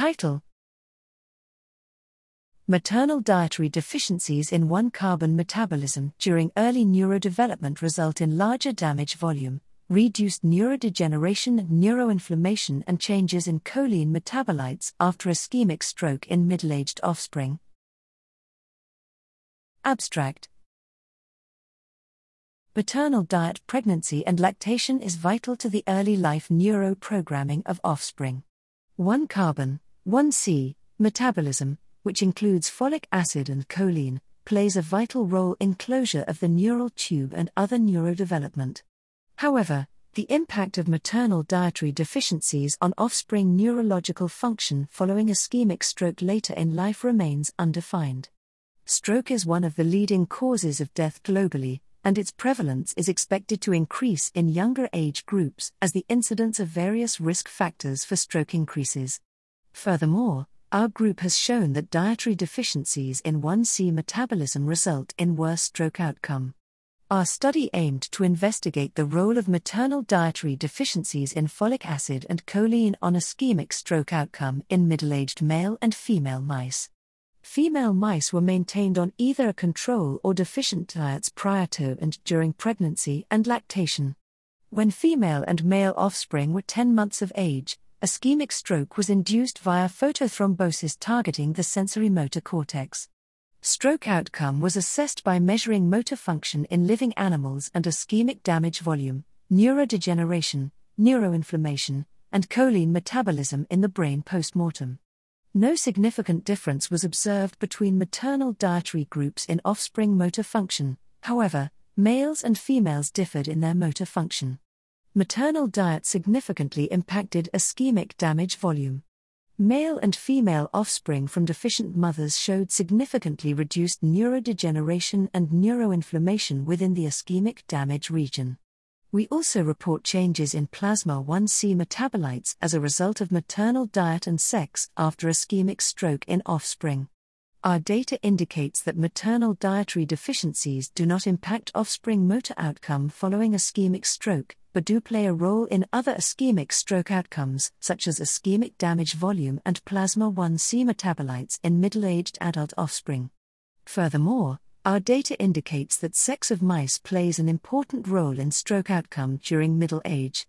Title Maternal dietary deficiencies in 1 carbon metabolism during early neurodevelopment result in larger damage volume, reduced neurodegeneration, neuroinflammation, and changes in choline metabolites after ischemic stroke in middle aged offspring. Abstract Maternal diet, pregnancy, and lactation is vital to the early life neuroprogramming of offspring. 1 carbon, 1C, metabolism, which includes folic acid and choline, plays a vital role in closure of the neural tube and other neurodevelopment. However, the impact of maternal dietary deficiencies on offspring neurological function following ischemic stroke later in life remains undefined. Stroke is one of the leading causes of death globally, and its prevalence is expected to increase in younger age groups as the incidence of various risk factors for stroke increases. Furthermore, our group has shown that dietary deficiencies in 1C metabolism result in worse stroke outcome. Our study aimed to investigate the role of maternal dietary deficiencies in folic acid and choline on ischemic stroke outcome in middle aged male and female mice. Female mice were maintained on either a control or deficient diets prior to and during pregnancy and lactation. When female and male offspring were 10 months of age, ischemic stroke was induced via photothrombosis targeting the sensorimotor cortex. Stroke outcome was assessed by measuring motor function in living animals and ischemic damage volume, neurodegeneration, neuroinflammation, and choline metabolism in the brain postmortem. No significant difference was observed between maternal dietary groups in offspring motor function, however, males and females differed in their motor function. Maternal diet significantly impacted ischemic damage volume. Male and female offspring from deficient mothers showed significantly reduced neurodegeneration and neuroinflammation within the ischemic damage region. We also report changes in plasma 1C metabolites as a result of maternal diet and sex after ischemic stroke in offspring. Our data indicates that maternal dietary deficiencies do not impact offspring motor outcome following ischemic stroke, but do play a role in other ischemic stroke outcomes, such as ischemic damage volume and plasma 1C metabolites in middle aged adult offspring. Furthermore, our data indicates that sex of mice plays an important role in stroke outcome during middle age.